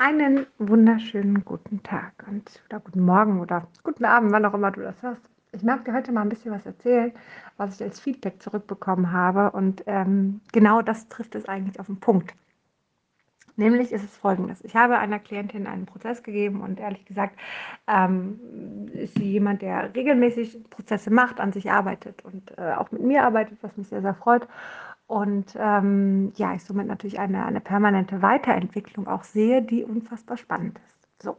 Einen wunderschönen guten Tag und oder guten Morgen oder guten Abend, wann auch immer du das hörst. Ich mag dir heute mal ein bisschen was erzählen, was ich als Feedback zurückbekommen habe. Und ähm, genau das trifft es eigentlich auf den Punkt. Nämlich ist es folgendes. Ich habe einer Klientin einen Prozess gegeben und ehrlich gesagt ähm, ist sie jemand, der regelmäßig Prozesse macht, an sich arbeitet und äh, auch mit mir arbeitet, was mich sehr, sehr freut. Und ähm, ja, ich somit natürlich eine, eine permanente Weiterentwicklung auch sehe, die unfassbar spannend ist. So.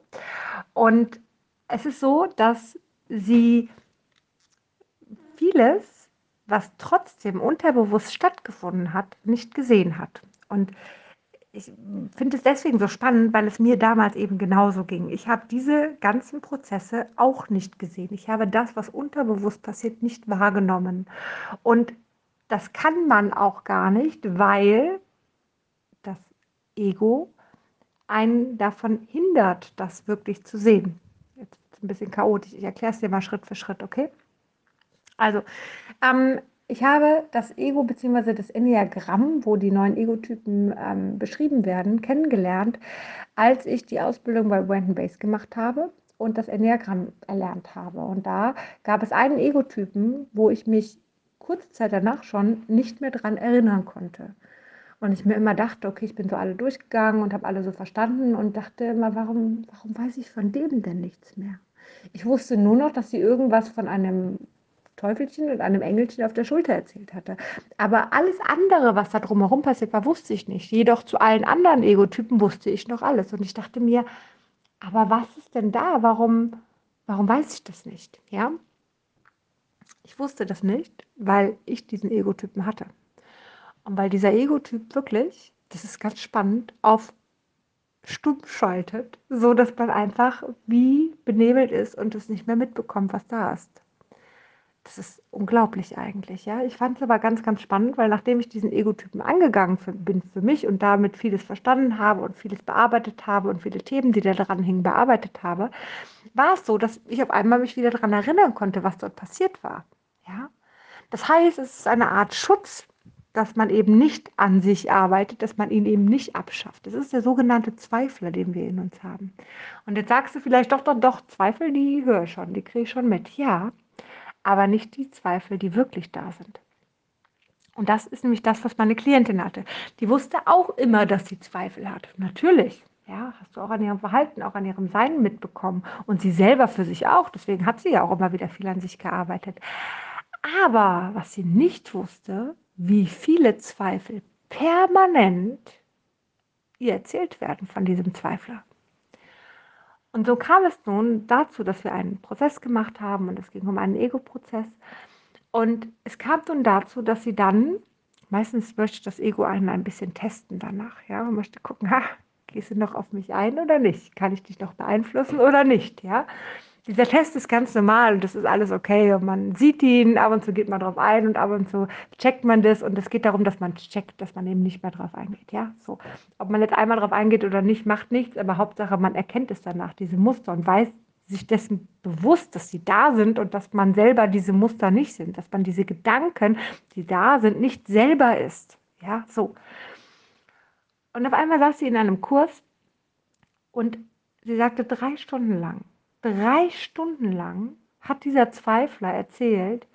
Und es ist so, dass sie vieles, was trotzdem unterbewusst stattgefunden hat, nicht gesehen hat. Und ich finde es deswegen so spannend, weil es mir damals eben genauso ging. Ich habe diese ganzen Prozesse auch nicht gesehen. Ich habe das, was unterbewusst passiert, nicht wahrgenommen. Und das kann man auch gar nicht, weil das Ego einen davon hindert, das wirklich zu sehen. Jetzt ist es ein bisschen chaotisch. Ich erkläre es dir mal Schritt für Schritt, okay? Also, ähm, ich habe das Ego bzw. das Enneagramm, wo die neuen Egotypen ähm, beschrieben werden, kennengelernt, als ich die Ausbildung bei Brandon Base gemacht habe und das Enneagramm erlernt habe. Und da gab es einen Egotypen, wo ich mich kurze Zeit danach schon nicht mehr daran erinnern konnte. Und ich mir immer dachte, okay, ich bin so alle durchgegangen und habe alle so verstanden und dachte immer, warum, warum weiß ich von dem denn nichts mehr? Ich wusste nur noch, dass sie irgendwas von einem Teufelchen und einem Engelchen auf der Schulter erzählt hatte. Aber alles andere, was da drumherum passiert war, wusste ich nicht. Jedoch zu allen anderen Egotypen wusste ich noch alles. Und ich dachte mir, aber was ist denn da? Warum, warum weiß ich das nicht? Ja? Ich wusste das nicht, weil ich diesen Egotypen hatte. Und weil dieser Egotyp wirklich, das ist ganz spannend, auf stumm schaltet, so dass man einfach wie benebelt ist und es nicht mehr mitbekommt, was da ist. Das ist unglaublich eigentlich, ja. Ich fand es aber ganz, ganz spannend, weil nachdem ich diesen Egotypen angegangen bin für mich und damit vieles verstanden habe und vieles bearbeitet habe und viele Themen, die da dran hingen, bearbeitet habe, war es so, dass ich auf einmal mich wieder daran erinnern konnte, was dort passiert war. Ja? Das heißt, es ist eine Art Schutz, dass man eben nicht an sich arbeitet, dass man ihn eben nicht abschafft. Das ist der sogenannte Zweifler, den wir in uns haben. Und jetzt sagst du vielleicht doch, doch, doch, Zweifel, die höre ich schon, die kriege ich schon mit. Ja, aber nicht die Zweifel, die wirklich da sind. Und das ist nämlich das, was meine Klientin hatte. Die wusste auch immer, dass sie Zweifel hat. Natürlich. Ja, hast du auch an ihrem Verhalten, auch an ihrem Sein mitbekommen. Und sie selber für sich auch. Deswegen hat sie ja auch immer wieder viel an sich gearbeitet. Aber was sie nicht wusste, wie viele Zweifel permanent ihr erzählt werden von diesem Zweifler. Und so kam es nun dazu, dass wir einen Prozess gemacht haben und es ging um einen Ego-Prozess. Und es kam nun dazu, dass sie dann, meistens möchte das Ego einen ein bisschen testen danach, ja, man möchte gucken, ha, gehst du noch auf mich ein oder nicht? Kann ich dich noch beeinflussen oder nicht, ja? Dieser Test ist ganz normal und das ist alles okay und man sieht ihn, ab und zu geht man drauf ein und ab und zu checkt man das und es geht darum, dass man checkt, dass man eben nicht mehr drauf eingeht, ja, so. Ob man jetzt einmal drauf eingeht oder nicht, macht nichts, aber Hauptsache, man erkennt es danach, diese Muster und weiß sich dessen bewusst, dass sie da sind und dass man selber diese Muster nicht sind, dass man diese Gedanken, die da sind, nicht selber ist, ja, so. Und auf einmal saß sie in einem Kurs und sie sagte drei Stunden lang, drei Stunden lang hat dieser Zweifler erzählt,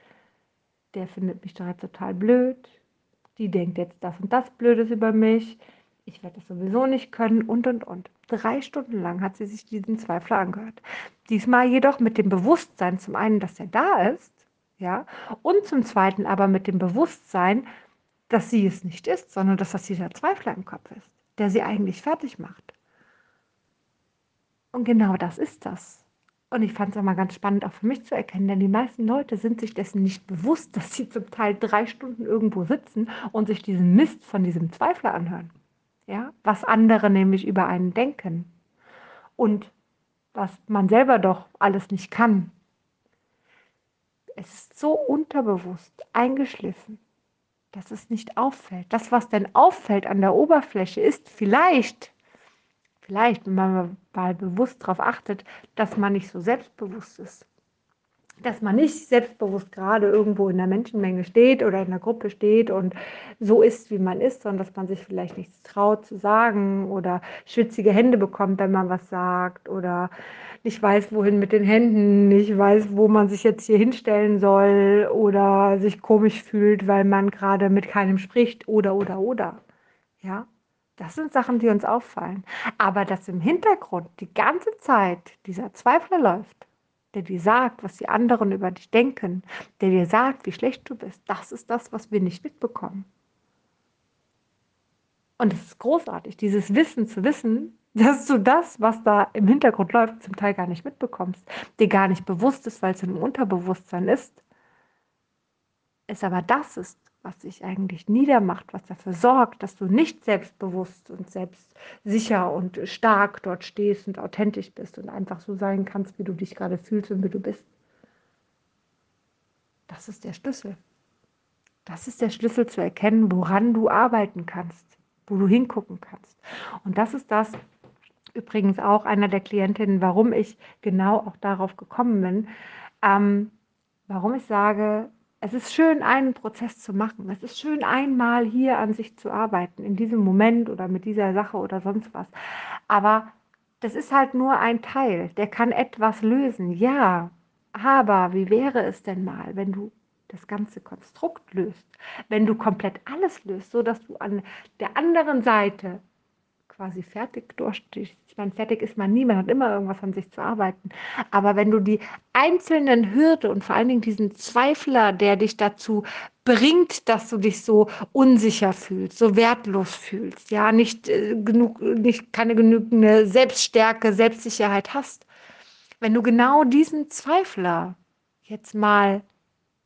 der findet mich doch jetzt total blöd, die denkt jetzt das und das Blödes über mich, ich werde das sowieso nicht können und und und. Drei Stunden lang hat sie sich diesen Zweifler angehört. Diesmal jedoch mit dem Bewusstsein, zum einen, dass er da ist, ja, und zum zweiten aber mit dem Bewusstsein, dass sie es nicht ist, sondern dass das dieser Zweifler im Kopf ist, der sie eigentlich fertig macht. Und genau das ist das. Und ich fand es auch mal ganz spannend, auch für mich zu erkennen, denn die meisten Leute sind sich dessen nicht bewusst, dass sie zum Teil drei Stunden irgendwo sitzen und sich diesen Mist von diesem Zweifler anhören. Ja, was andere nämlich über einen denken und was man selber doch alles nicht kann. Es ist so unterbewusst eingeschliffen, dass es nicht auffällt. Das, was denn auffällt an der Oberfläche, ist vielleicht vielleicht, wenn man mal bewusst darauf achtet, dass man nicht so selbstbewusst ist. dass man nicht selbstbewusst gerade irgendwo in der Menschenmenge steht oder in der Gruppe steht und so ist, wie man ist, sondern dass man sich vielleicht nichts traut zu sagen oder schwitzige Hände bekommt, wenn man was sagt oder nicht weiß, wohin mit den Händen, nicht weiß, wo man sich jetzt hier hinstellen soll oder sich komisch fühlt, weil man gerade mit keinem spricht oder oder oder. Ja, das sind Sachen, die uns auffallen. Aber dass im Hintergrund die ganze Zeit dieser Zweifler läuft, der dir sagt, was die anderen über dich denken, der dir sagt, wie schlecht du bist, das ist das, was wir nicht mitbekommen. Und es ist großartig, dieses Wissen zu wissen, dass du das, was da im Hintergrund läuft, zum Teil gar nicht mitbekommst, dir gar nicht bewusst ist, weil es im Unterbewusstsein ist, es aber das ist, was dich eigentlich niedermacht, was dafür sorgt, dass du nicht selbstbewusst und selbstsicher und stark dort stehst und authentisch bist und einfach so sein kannst, wie du dich gerade fühlst und wie du bist. Das ist der Schlüssel. Das ist der Schlüssel zu erkennen, woran du arbeiten kannst, wo du hingucken kannst. Und das ist das, übrigens auch einer der Klientinnen, warum ich genau auch darauf gekommen bin, ähm, warum ich sage, es ist schön, einen Prozess zu machen. Es ist schön, einmal hier an sich zu arbeiten, in diesem Moment oder mit dieser Sache oder sonst was. Aber das ist halt nur ein Teil, der kann etwas lösen. Ja, aber wie wäre es denn mal, wenn du das ganze Konstrukt löst, wenn du komplett alles löst, so dass du an der anderen Seite quasi fertig. Ich meine, fertig ist man nie, man hat immer irgendwas an sich zu arbeiten. Aber wenn du die einzelnen Hürde und vor allen Dingen diesen Zweifler, der dich dazu bringt, dass du dich so unsicher fühlst, so wertlos fühlst, ja, nicht äh, genug, nicht keine genügende Selbststärke, Selbstsicherheit hast. Wenn du genau diesen Zweifler jetzt mal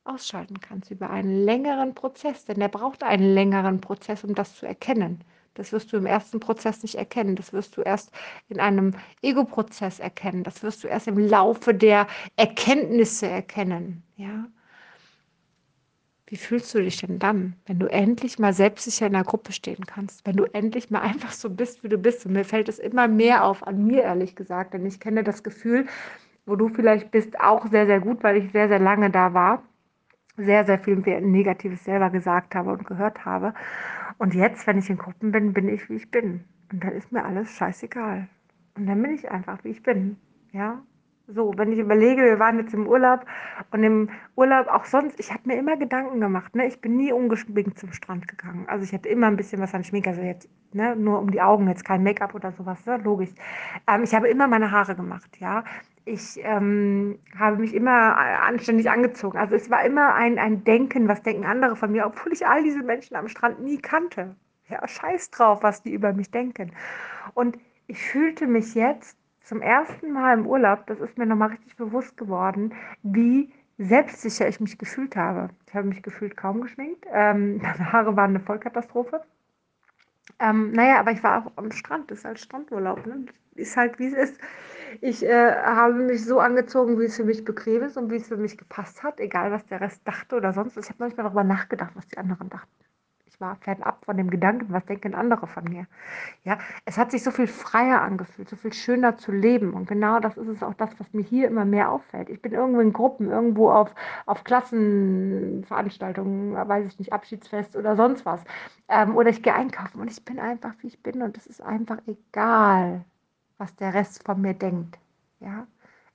ausschalten kannst über einen längeren Prozess, denn der braucht einen längeren Prozess, um das zu erkennen. Das wirst du im ersten Prozess nicht erkennen. Das wirst du erst in einem Ego-Prozess erkennen. Das wirst du erst im Laufe der Erkenntnisse erkennen. Ja? Wie fühlst du dich denn dann, wenn du endlich mal selbstsicher in der Gruppe stehen kannst? Wenn du endlich mal einfach so bist, wie du bist? Und mir fällt es immer mehr auf, an mir ehrlich gesagt, denn ich kenne das Gefühl, wo du vielleicht bist, auch sehr, sehr gut, weil ich sehr, sehr lange da war. Sehr, sehr viel Negatives selber gesagt habe und gehört habe. Und jetzt, wenn ich in Gruppen bin, bin ich, wie ich bin. Und dann ist mir alles scheißegal. Und dann bin ich einfach, wie ich bin. Ja, so, wenn ich überlege, wir waren jetzt im Urlaub und im Urlaub auch sonst, ich habe mir immer Gedanken gemacht, ne? Ich bin nie ungeschminkt zum Strand gegangen. Also ich hatte immer ein bisschen was an Schmink, also jetzt, ne, nur um die Augen, jetzt kein Make-up oder sowas, ne? logisch. Ähm, ich habe immer meine Haare gemacht, ja. Ich ähm, habe mich immer anständig angezogen. Also es war immer ein, ein Denken, was denken andere von mir, obwohl ich all diese Menschen am Strand nie kannte. Ja, scheiß drauf, was die über mich denken. Und ich fühlte mich jetzt zum ersten Mal im Urlaub, das ist mir nochmal richtig bewusst geworden, wie selbstsicher ich mich gefühlt habe. Ich habe mich gefühlt kaum geschminkt. Ähm, meine Haare waren eine Vollkatastrophe. Ähm, naja, aber ich war auch am Strand, das ist halt Strandurlaub. Ne? Ist halt, wie es ist. Ich äh, habe mich so angezogen, wie es für mich bequem ist und wie es für mich gepasst hat, egal was der Rest dachte oder sonst. Ich habe manchmal darüber nachgedacht, was die anderen dachten war fernab von dem Gedanken, was denken andere von mir. Ja, es hat sich so viel freier angefühlt, so viel schöner zu leben. Und genau das ist es auch das, was mir hier immer mehr auffällt. Ich bin irgendwo in Gruppen, irgendwo auf, auf Klassenveranstaltungen, weiß ich nicht, Abschiedsfest oder sonst was. Ähm, oder ich gehe einkaufen und ich bin einfach, wie ich bin. Und es ist einfach egal, was der Rest von mir denkt. Ja,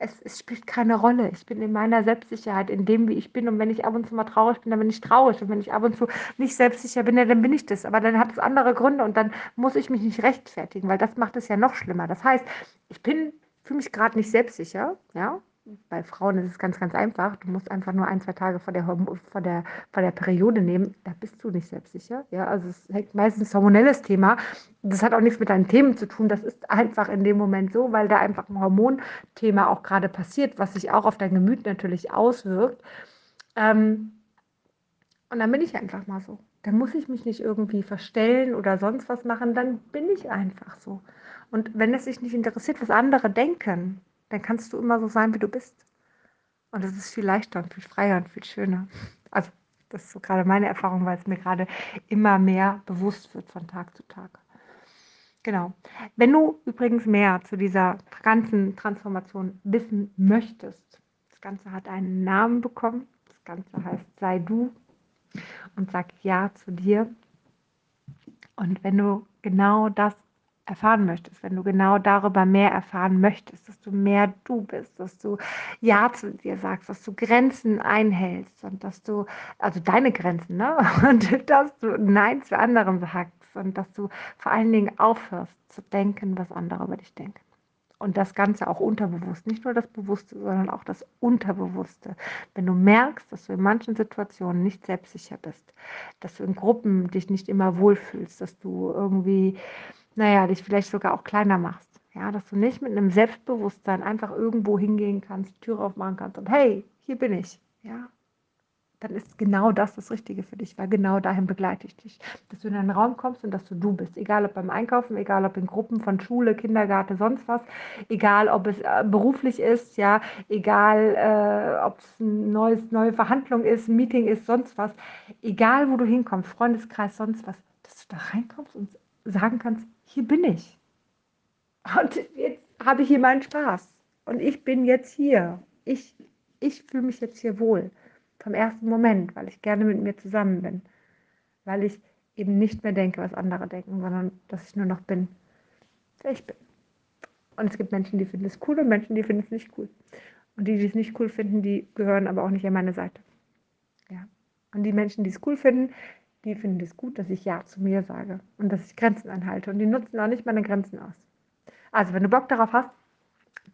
es, es, spielt keine Rolle. Ich bin in meiner Selbstsicherheit, in dem, wie ich bin. Und wenn ich ab und zu mal traurig bin, dann bin ich traurig. Und wenn ich ab und zu nicht selbstsicher bin, dann bin ich das. Aber dann hat es andere Gründe und dann muss ich mich nicht rechtfertigen, weil das macht es ja noch schlimmer. Das heißt, ich bin, fühle mich gerade nicht selbstsicher, ja, bei Frauen ist es ganz, ganz einfach. Du musst einfach nur ein, zwei Tage vor der, vor der, vor der Periode nehmen. Da bist du nicht selbstsicher. Ja, also es hängt meistens hormonelles Thema. Das hat auch nichts mit deinen Themen zu tun. Das ist einfach in dem Moment so, weil da einfach ein Hormonthema auch gerade passiert, was sich auch auf dein Gemüt natürlich auswirkt. Ähm, und dann bin ich einfach mal so. Dann muss ich mich nicht irgendwie verstellen oder sonst was machen. Dann bin ich einfach so. Und wenn es dich nicht interessiert, was andere denken, dann kannst du immer so sein, wie du bist. Und es ist viel leichter und viel freier und viel schöner. Also, das ist so gerade meine Erfahrung, weil es mir gerade immer mehr bewusst wird von Tag zu Tag. Genau. Wenn du übrigens mehr zu dieser ganzen Transformation wissen möchtest, es Ganze hat einen Namen bekommen. Das Ganze heißt Sei du und sag Ja zu dir. Und wenn du genau das erfahren möchtest, wenn du genau darüber mehr erfahren möchtest, dass du mehr du bist, dass du Ja zu dir sagst, dass du Grenzen einhältst und dass du, also deine Grenzen, ne? Und dass du Nein zu anderen sagst und dass du vor allen Dingen aufhörst zu denken, was andere über dich denken. Und das Ganze auch unterbewusst, nicht nur das Bewusste, sondern auch das Unterbewusste. Wenn du merkst, dass du in manchen Situationen nicht selbstsicher bist, dass du in Gruppen dich nicht immer wohlfühlst, dass du irgendwie naja, dich vielleicht sogar auch kleiner machst. Ja, dass du nicht mit einem Selbstbewusstsein einfach irgendwo hingehen kannst, Türe aufmachen kannst und hey, hier bin ich. Ja, dann ist genau das das Richtige für dich, weil genau dahin begleite ich dich. Dass du in einen Raum kommst und dass du du bist. Egal ob beim Einkaufen, egal ob in Gruppen von Schule, Kindergarten, sonst was, egal ob es äh, beruflich ist, ja, egal äh, ob es eine neue Verhandlung ist, ein Meeting ist, sonst was, egal wo du hinkommst, Freundeskreis, sonst was, dass du da reinkommst und sagen kannst, hier bin ich. Und jetzt habe ich hier meinen Spaß. Und ich bin jetzt hier. Ich, ich fühle mich jetzt hier wohl. Vom ersten Moment, weil ich gerne mit mir zusammen bin. Weil ich eben nicht mehr denke, was andere denken, sondern dass ich nur noch bin, wer ich bin. Und es gibt Menschen, die finden es cool und Menschen, die finden es nicht cool. Und die, die es nicht cool finden, die gehören aber auch nicht an meine Seite. Ja. Und die Menschen, die es cool finden, die finden es gut, dass ich Ja zu mir sage und dass ich Grenzen anhalte. Und die nutzen auch nicht meine Grenzen aus. Also, wenn du Bock darauf hast,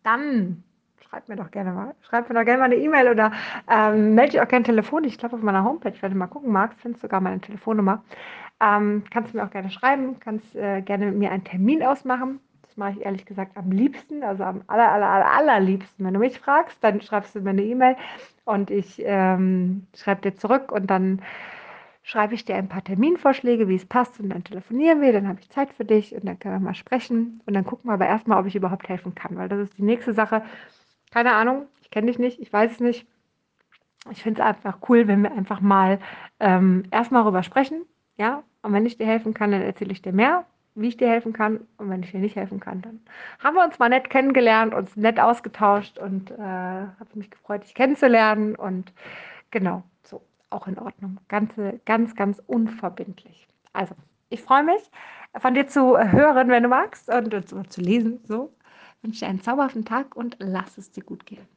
dann schreib mir doch gerne mal. Schreib mir doch gerne mal eine E-Mail oder ähm, melde dich auch gerne telefonisch. Ich glaube, auf meiner Homepage, wenn du mal gucken magst, findest du sogar meine Telefonnummer. Ähm, kannst du mir auch gerne schreiben, kannst äh, gerne mit mir einen Termin ausmachen. Das mache ich ehrlich gesagt am liebsten, also am aller, aller, aller, allerliebsten. Wenn du mich fragst, dann schreibst du mir eine E-Mail und ich ähm, schreibe dir zurück und dann schreibe ich dir ein paar Terminvorschläge, wie es passt und dann telefonieren wir, dann habe ich Zeit für dich und dann können wir mal sprechen. Und dann gucken wir aber erstmal, ob ich überhaupt helfen kann, weil das ist die nächste Sache. Keine Ahnung, ich kenne dich nicht, ich weiß es nicht. Ich finde es einfach cool, wenn wir einfach mal ähm, erstmal darüber sprechen, ja, und wenn ich dir helfen kann, dann erzähle ich dir mehr, wie ich dir helfen kann. Und wenn ich dir nicht helfen kann, dann haben wir uns mal nett kennengelernt, uns nett ausgetauscht und äh, habe mich gefreut, dich kennenzulernen. Und genau, so auch in Ordnung. Ganze, ganz, ganz unverbindlich. Also, ich freue mich, von dir zu hören, wenn du magst, und zu, zu lesen. So, ich wünsche dir einen zauberhaften Tag und lass es dir gut gehen.